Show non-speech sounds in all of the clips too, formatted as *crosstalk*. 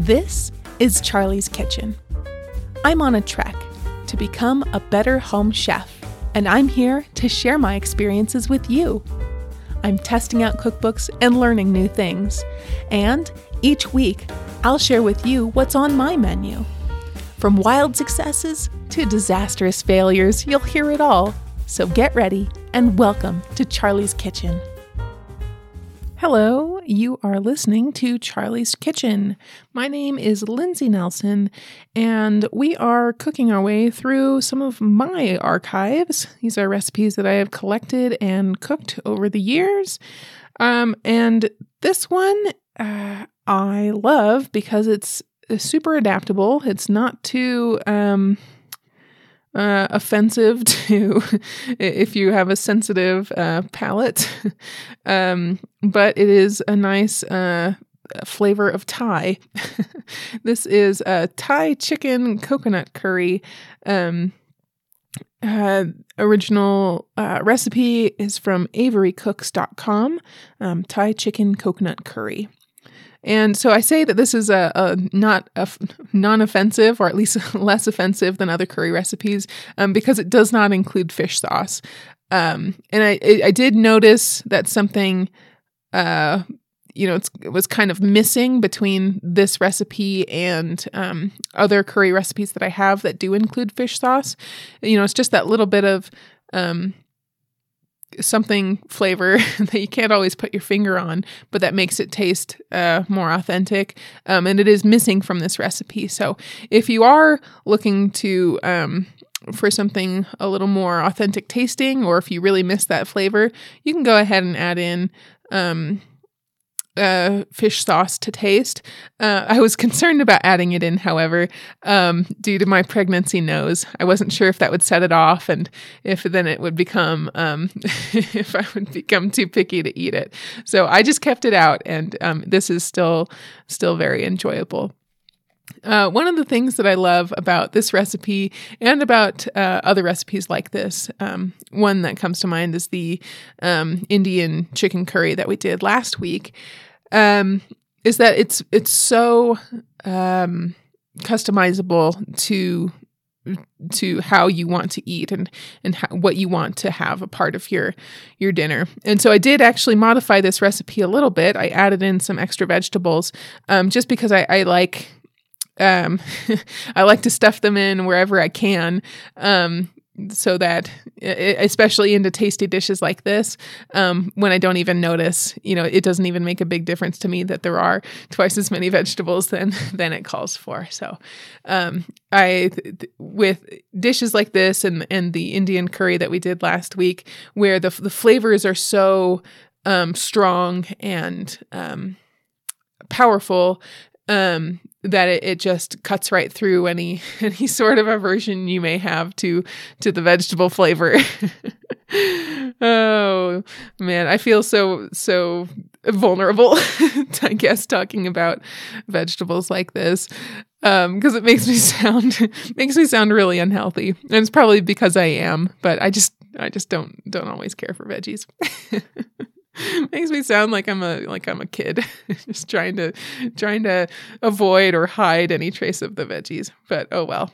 This is Charlie's Kitchen. I'm on a trek to become a better home chef, and I'm here to share my experiences with you. I'm testing out cookbooks and learning new things. And each week, I'll share with you what's on my menu. From wild successes to disastrous failures, you'll hear it all. So get ready and welcome to Charlie's Kitchen. Hello, you are listening to Charlie's Kitchen. My name is Lindsay Nelson, and we are cooking our way through some of my archives. These are recipes that I have collected and cooked over the years. Um, and this one uh, I love because it's super adaptable. It's not too. Um, uh, offensive *laughs* to if you have a sensitive uh, palate, *laughs* um, but it is a nice uh, flavor of Thai. *laughs* this is a Thai chicken coconut curry. Um, uh, original uh, recipe is from averiecooks.com um, Thai chicken coconut curry. And so I say that this is a, a not a non-offensive, or at least *laughs* less offensive than other curry recipes, um, because it does not include fish sauce. Um, and I, I did notice that something, uh, you know, it was kind of missing between this recipe and um, other curry recipes that I have that do include fish sauce. You know, it's just that little bit of um, something flavor *laughs* that you can't always put your finger on, but that makes it taste uh, more authentic. Um, and it is missing from this recipe. So if you are looking to um, for something a little more authentic tasting, or if you really miss that flavor, you can go ahead and add in um, uh, fish sauce to taste. Uh, I was *laughs* concerned about adding it in, however, um, due to my pregnancy nose. I wasn't sure if that would set it off and if then it would become, um, *laughs* if I would become too picky to eat it. So I just kept it out, and um, this is still, still very enjoyable. Uh, one of the things that I love about this recipe and about uh, other recipes like this, um, one that comes to mind is the um, Indian chicken curry that we did last week, um, is that it's it's so um, customizable to to how you want to eat and and how, what you want to have a part of your your dinner. And so I did actually modify this recipe a little bit. I added in some extra vegetables um, just because I, I like um, *laughs* I like to stuff them in wherever I can. Um, so that especially into tasty dishes like this um, when i don't even notice you know it doesn't even make a big difference to me that there are twice as many vegetables than *laughs* than it calls for so um, i with dishes like this and and the indian curry that we did last week where the, the flavors are so um, strong and um, powerful um, that it, it just cuts right through any *laughs* any sort of aversion you may have to to the vegetable flavor. *laughs* oh man, I feel so so vulnerable, *laughs* I guess, talking about vegetables like this um because it makes me sound makes me sound really unhealthy. And it's probably because i am but i just i just don't don't always care for veggies *laughs* makes me sound like I'm a like I'm a kid, *laughs* just trying to trying to avoid or hide any trace of the veggies. But oh well.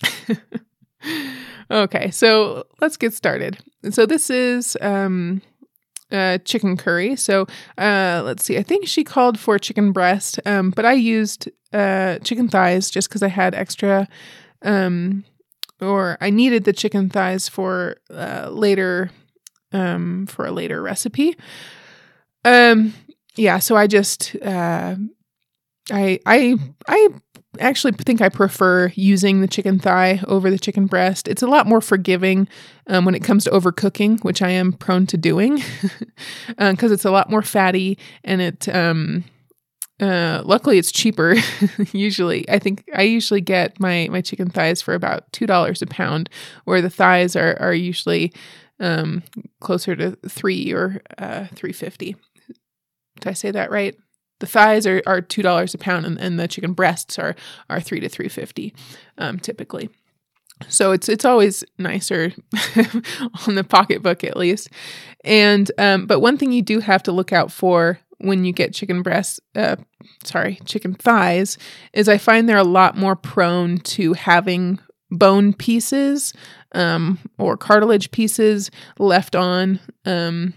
*laughs* okay, so let's get started. So this is um uh, chicken curry. So uh, let's see. I think she called for chicken breast, um, but I used uh, chicken thighs just because I had extra, um, or I needed the chicken thighs for uh, later um, for a later recipe. Um, yeah, so I just uh, I I I actually think I prefer using the chicken thigh over the chicken breast. It's a lot more forgiving um, when it comes to overcooking, which I am prone to doing, because *laughs* uh, it's a lot more fatty and it. Um, uh, luckily, it's cheaper. *laughs* usually, I think I usually get my my chicken thighs for about two dollars a pound, where the thighs are are usually um, closer to three or uh, three fifty. Did I say that right? The thighs are, are two dollars a pound, and, and the chicken breasts are are three to three fifty, um, typically. So it's it's always nicer *laughs* on the pocketbook at least. And um, but one thing you do have to look out for when you get chicken breasts, uh, sorry, chicken thighs, is I find they're a lot more prone to having bone pieces um, or cartilage pieces left on um,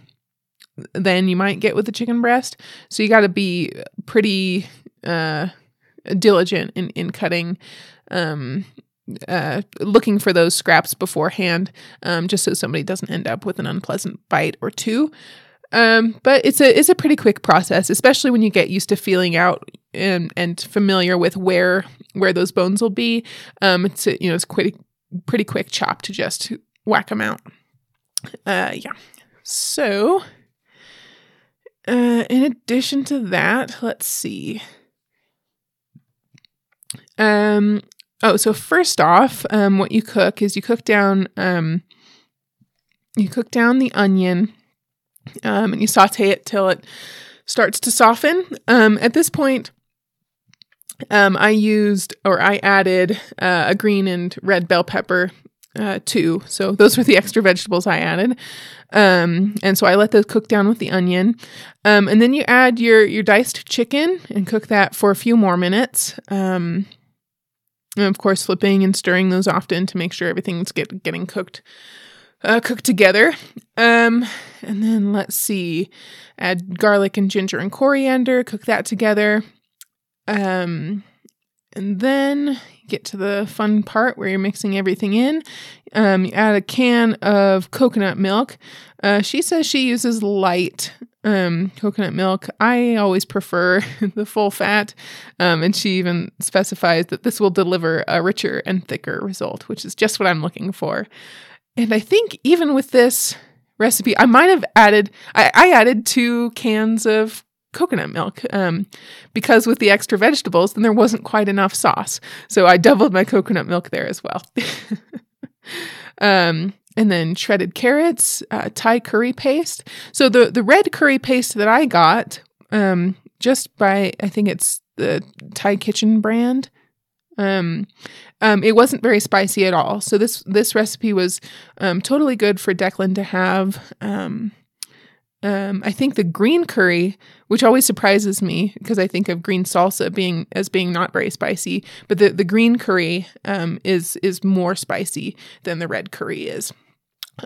than you might get with a chicken breast. So you got to be pretty uh, diligent in in cutting. Um, uh, looking for those scraps beforehand, um, just so somebody doesn't end up with an unpleasant bite or two. Um, but it's a it's a pretty quick process, especially when you get used to feeling out and and familiar with where where those bones will be. Um, it's a, you know it's quite pretty quick chop to just whack them out. Uh, yeah. So, uh, in addition to that, let's see. Um. Oh, so first off, um, what you cook is you cook down um, you cook down the onion um, and you saute it till it starts to soften. Um, at this point, um, I used or I added uh, a green and red bell pepper uh, too. So those were the extra vegetables I added. Um, and so I let those cook down with the onion. Um, and then you add your, your diced chicken and cook that for a few more minutes. Um, and of course, flipping and stirring those often to make sure everything's get, getting cooked uh, cooked together. Um, and then let's see, add garlic and ginger and coriander, cook that together. Um, and then get to the fun part where you're mixing everything in. Um, you add a can of coconut milk. Uh, she says she uses light um, coconut milk. I always prefer *laughs* the full fat, um, and she even specifies that this will deliver a richer and thicker result, which is just what I'm looking for. And I think even with this recipe, I might have added, I, I added two cans of coconut milk um, because with the extra vegetables, then there wasn't quite enough sauce. So I doubled my coconut milk there as well. *laughs* um, and then shredded carrots, uh, Thai curry paste. So the, the red curry paste that I got um, just by, I think it's the Thai Kitchen brand. Um, um, it wasn't very spicy at all. So this this recipe was um, totally good for Declan to have. Um, um, I think the green curry, which always surprises me because I think of green salsa being as being not very spicy, but the, the green curry um, is is more spicy than the red curry is.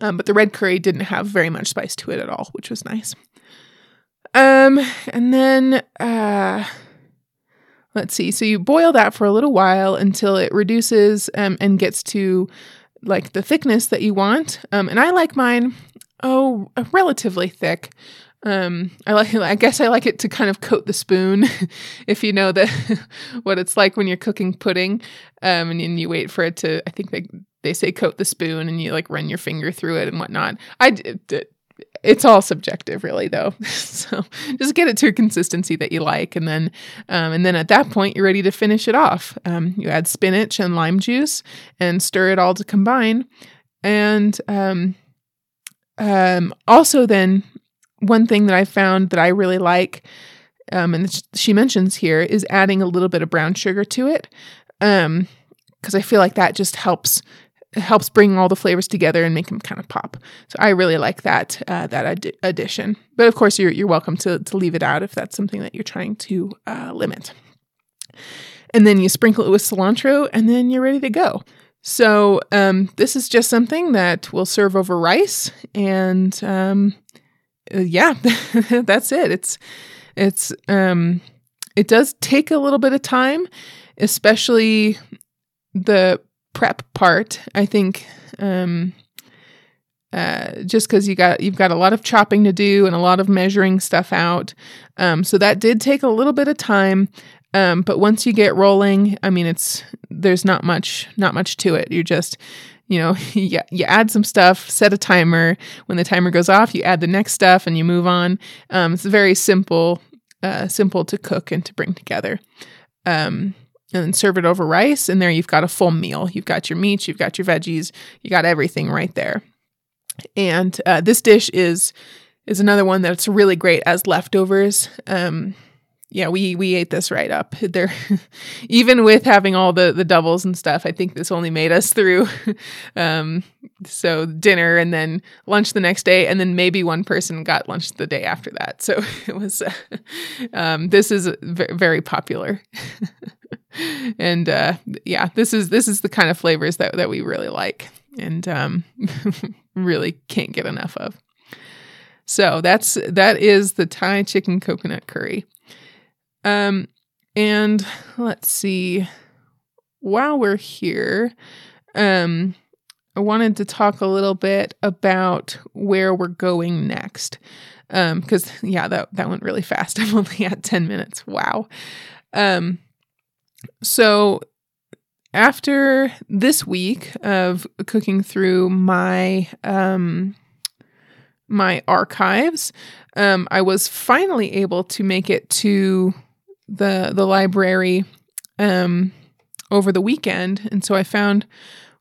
Um, but the red curry didn't have very much spice to it at all, which was nice. Um, and then uh, Let's see. So you boil that for a little while until it reduces um, and gets to like the thickness that you want. Um, and I like mine, oh, relatively thick. Um, I like. *laughs* I guess I like it to kind of coat the spoon, *laughs* if you know that *laughs* what it's like when you're cooking pudding, um, and, and you wait for it to. I think they they say coat the spoon, and you like run your finger through it and whatnot. I it, it's all subjective really though so just get it to a consistency that you like and then um, and then at that point you're ready to finish it off um, you add spinach and lime juice and stir it all to combine and um, also then one thing that i found that i really like um, and she mentions here is adding a little bit of brown sugar to it because um, i feel like that just helps helps bring all the flavors together and make them kind of pop. So I really like that uh, that ad- addition. But of course, you're you're welcome to to leave it out if that's something that you're trying to uh, limit. And then you sprinkle it with cilantro, and then you're ready to go. So um, this is just something that will serve over rice, and um, uh, yeah, *laughs* that's it. It's it's um, it does take a little bit of time, especially the prep part, I think um, uh, just because you got you've got a lot of chopping to do and a lot of measuring stuff out, um, so that did take a little bit of time. Um, but once you get rolling, I mean, it's there's not much not much to it. You're just you know *laughs* you, you add some stuff set a timer when the timer goes off you add the next stuff and you move on um, it's very simple uh, simple to cook and to bring together um, and serve it over rice. And there you've got a full meal. You've got your meat, you've got your veggies, you got everything right there. And uh, this dish is is another one that's really great as leftovers. Um, yeah, we we ate this right up. *laughs* There, even with having all the the doubles and stuff, I think this only made us through. *laughs* um, so dinner and then lunch the next day, and then maybe one person got lunch the day after that. So *laughs* it was. Uh, um, this is v- very popular, and uh, yeah, this is this is the kind of flavors that that we really like, and um, really can't get enough of. So that's that is the Thai chicken coconut curry. Um, and let's see. While we're here, um, I wanted to talk a little bit about where we're going next. Um, because yeah, that that went really fast. *laughs* I'm only at 10 minutes. Wow. Um, so after this week of cooking through my um my archives, um, I was finally able to make it to the the library um, over the weekend, and so I found.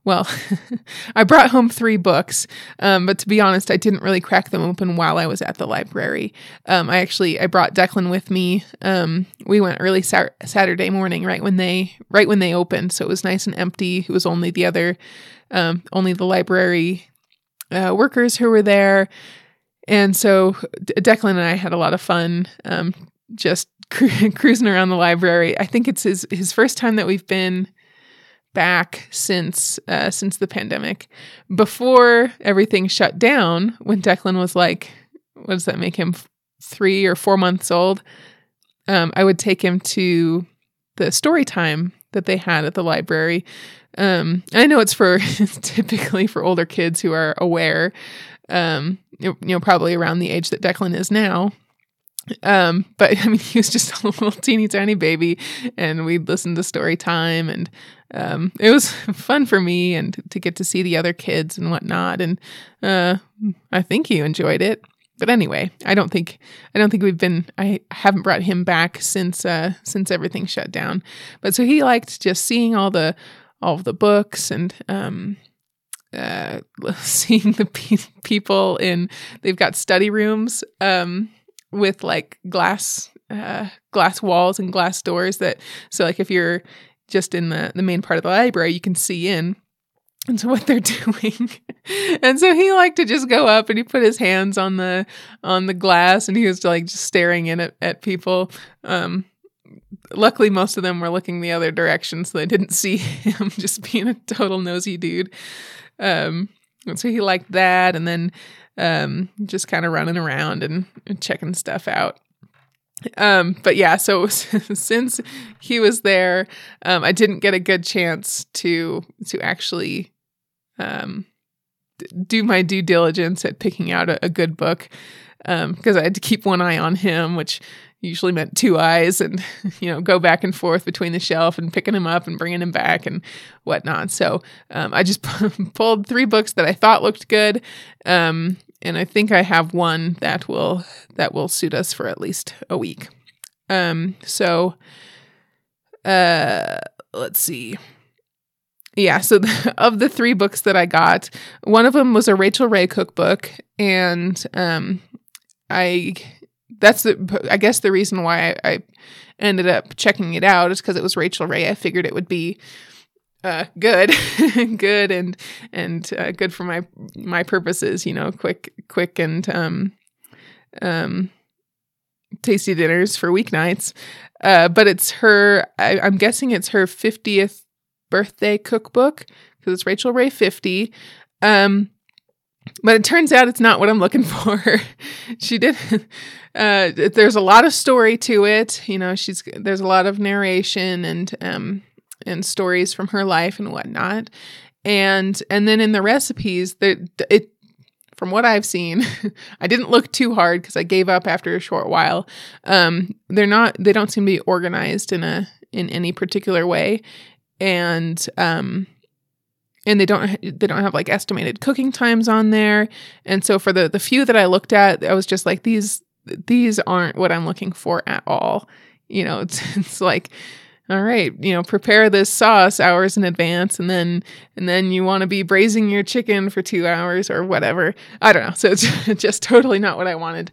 Well, *laughs* I brought home three books, um, but to be honest, I didn't really crack them open while I was at the library. Um, I actually I brought Declan with me. Um, we went early sa- Saturday morning, right when they right when they opened, so it was nice and empty. It was only the other, um, only the library uh, workers who were there, and so D- Declan and I had a lot of fun, um, just cru- *laughs* cruising around the library. I think it's his his first time that we've been back since uh, since the pandemic. Before everything shut down, when Declan was like, what does that make him? Three or four months old. Um, I would take him to the story time that they had at the library. Um, I know it's for *laughs* typically for older kids who are aware, um, you know, probably around the age that Declan is now. Um, but *laughs* I mean, he was just a little teeny tiny baby, and we'd listen to story time, and um, it was *laughs* fun for me and to get to see the other kids and whatnot. And uh, I think he enjoyed it. But anyway, I don't think I don't think we've been I haven't brought him back since uh, since everything shut down. But so he liked just seeing all the all the books and um, uh, *laughs* seeing the pe- people in they've got study rooms um, with like glass uh, glass walls and glass doors that so like if you're just in the the main part of the library you can see in. Into *laughs* what they're doing and so he liked to just go up and he put his hands on the on the glass and he was like just staring in at, at people. Um luckily most of them were looking the other direction so they didn't see *laughs* him just being a total nosy dude. Um and so he liked that and then um, just kind of running around and, checking stuff out. Um, but yeah, so *laughs* since he was there, um, I didn't get a good chance to to actually um, do my due diligence at picking out a, a good book because um, I had to keep one eye on him, which usually meant two eyes and *laughs* you know go back and forth between the shelf and picking him up and bringing him back and whatnot so um, i just *laughs* pulled three books that i thought looked good um, and i think i have one that will that will suit us for at least a week. Um, so uh, let's see. Yeah so the, *laughs* of the three books that i got one of them was a Rachael Ray cookbook. And um, i that's the I guess the reason why I, I ended up checking it out is because it was Rachael Ray. I figured it would be uh, good, *laughs* good and and uh, good for my my purposes. You know, quick, quick and um, um, tasty dinners for weeknights. Uh, but it's her. I, I'm guessing it's her 50th birthday cookbook because it's Rachael Ray 50. Um, but it turns out it's not what I'm looking *laughs* for. she did. *laughs* Uh, there's a lot of story to it. You know, she's there's a lot of narration and um and stories from her life and whatnot. And and then in the recipes, that it from what I've seen, *laughs* I didn't look too hard because I gave up after a short while. Um, they're not they don't seem to be organized in a in any particular way, and um, and they don't they don't have like estimated cooking times on there and so for the the few that i looked at i was just like these these aren't what i'm looking for at all you know *laughs* it's it's like all right you know prepare this sauce hours in advance and then and then you want to be braising your chicken for 2 hours or whatever i don't know so it's *laughs* just totally not what i wanted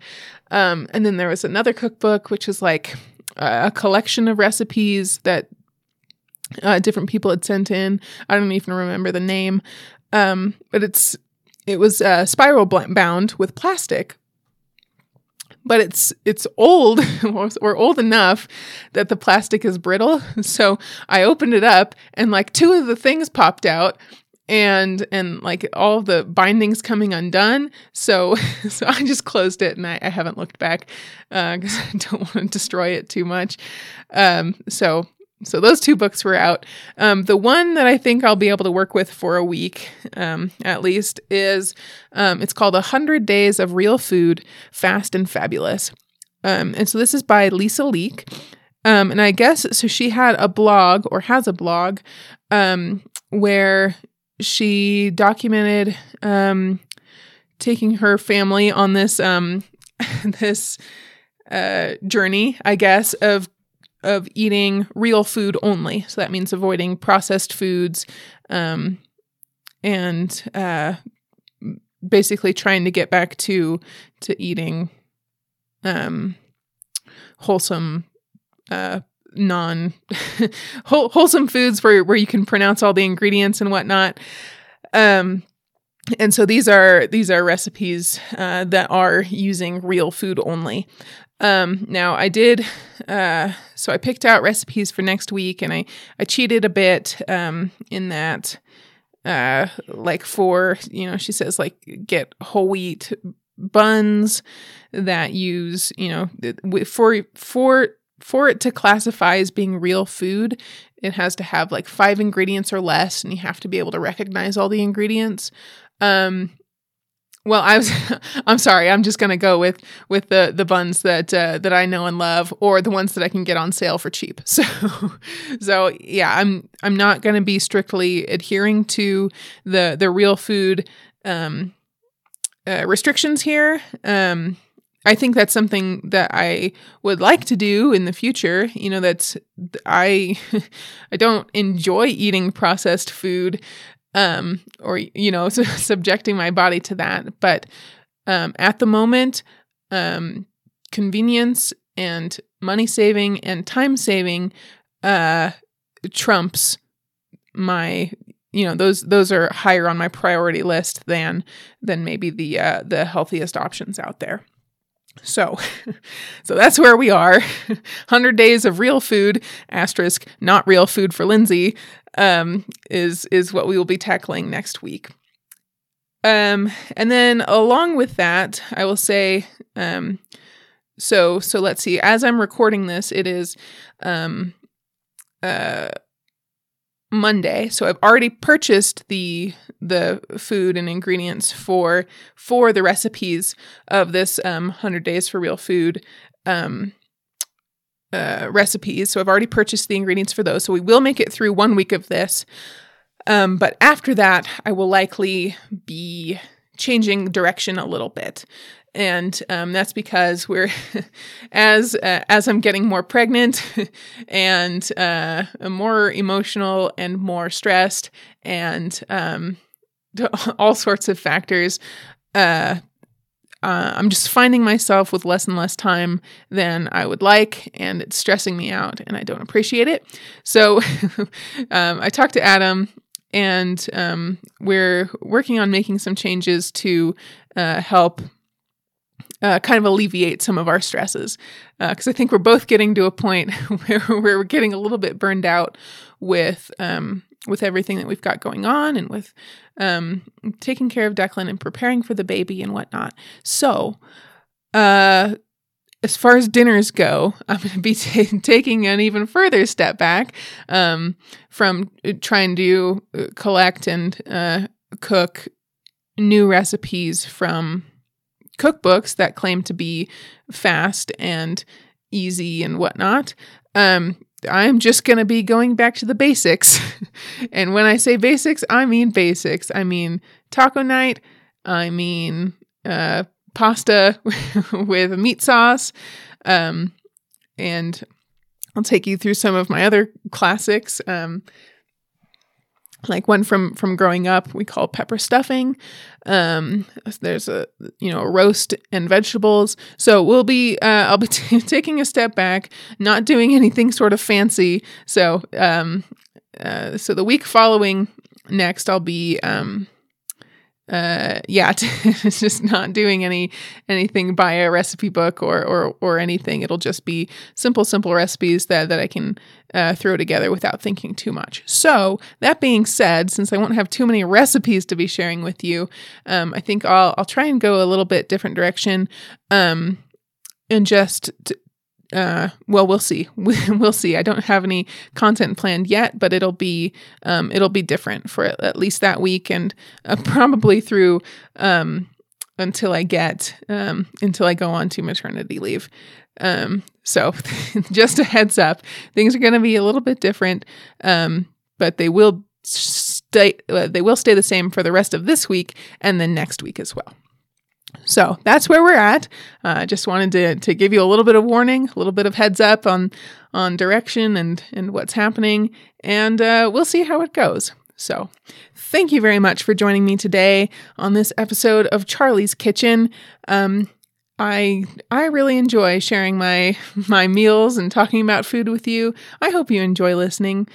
um and then there was another cookbook which was like a collection of recipes that uh, different people had sent in. I don't even remember the name, um, but it's it was uh, spiral bound with plastic. But it's it's old *laughs* or old enough that the plastic is brittle. So I opened it up and like two of the things popped out and and like all the bindings coming undone. So *laughs* so I just closed it and I, I haven't looked back because uh, *laughs* I don't want to destroy it too much. Um, so so those two books were out. Um, the one that I think I'll be able to work with for a week, um, at least, is um, it's called "A Hundred Days of Real Food, Fast and Fabulous," um, and so this is by Lisa Leake. Um, and I guess so. She had a blog or has a blog um, where she documented taking her family on this *laughs* this uh, journey, I guess, of of eating real food only. So that means avoiding processed foods um, and uh, basically trying to get back to to eating um, wholesome uh, non *laughs* wholesome foods where where you can pronounce all the ingredients and whatnot. Um, and so these are these are recipes uh, that are using real food only. Um, now I did, uh, so I picked out recipes for next week, and I I cheated a bit um, in that, uh, like for you know she says like get whole wheat buns that use you know for for for it to classify as being real food, it has to have like five ingredients or less, and you have to be able to recognize all the ingredients. Um, well, I was *laughs* I'm sorry, I'm just going to go with with the the buns that uh, that I know and love or the ones that I can get on sale for cheap. *laughs* So so yeah, I'm I'm not going to be strictly adhering to the the real food um, uh, restrictions here. Um, I think that's something that I would like to do in the future. You know, that's I *laughs* I don't enjoy eating processed food um, or you know, *laughs* subjecting my body to that. But um, at the moment, um, convenience and money saving and time saving uh, trumps my you know those those are higher on my priority list than than maybe the uh, the healthiest options out there. So, *laughs* so that's where we are. *laughs* 100 days of real food, asterisk, not real food for Lindsay, um, is, is what we will be tackling next week. Um, and then along with that, I will say, um, so, so let's see, as I'm recording this, it is, um, uh, Monday. So I've already purchased the the food and ingredients for for the recipes of this um 100 days for real food um uh, recipes. So I've already purchased the ingredients for those. So we will make it through one week of this. Um, but after that, I will likely be changing direction a little bit and um, that's because we're *laughs* as uh, as I'm getting more pregnant *laughs* and uh, more emotional and more stressed and um, *laughs* all sorts of factors. Uh, uh, I'm just finding myself with less and less time than I would like, and it's stressing me out, and I don't appreciate it. So, *laughs* um, I talked to Adam, and um, we're working on making some changes to uh, help uh, kind of alleviate some of our stresses. Because uh, I think we're both getting to a point *laughs* where, we're getting a little bit burned out with um, with everything that we've got going on and with um, taking care of Declan and preparing for the baby and whatnot. So, uh, as far as dinners go, *laughs* I'm going to be t- taking an even further step back um, from uh, trying to uh, collect and uh, cook new recipes from cookbooks that claim to be fast and easy and whatnot. Um, I'm just going to be going back to the basics. *laughs* and when I say basics, I mean basics. I mean taco night. I mean uh, pasta *laughs* with meat sauce. Um, and I'll take you through some of my other classics. Um, like one from from growing up we call pepper stuffing. Um there's a you know roast and vegetables. So we'll be uh, i'll be t- *laughs* taking a step back not doing anything sort of fancy. So um uh, so the week following next i'll be um uh yeah *laughs* just not doing any anything by a recipe book or or or anything. It'll just be simple simple recipes that that i can uh, throw together without thinking too much. So that being said since i won't have too many *laughs* recipes to be sharing with you um i think i'll i'll try and go a little bit different direction um and just t- uh, well, we'll see. *laughs* we'll see. I don't have any content planned yet, but it'll be um, it'll be different for at least that week and uh, *laughs* probably through um, until I get um, until I go on to maternity leave. Um, so, *laughs* just a heads up, things are going to be a little bit different, um, but they will stay uh, they will stay the same for the rest of this week and then next week as well. So that's where we're at. I uh, just wanted to, to give you a little bit of warning, a little bit of heads up on on direction and and what's happening, and uh, we'll see how it goes. So, thank you very much for joining me today on this episode of Charlie's Kitchen. Um, I I really enjoy sharing my my meals and talking about food with you. I hope you enjoy listening.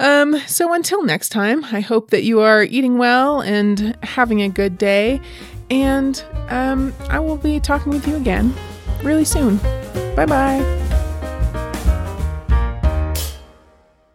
Um, so until next time, I hope that you are eating well and having a good day. And um, I will be talking with you again really soon. Bye bye.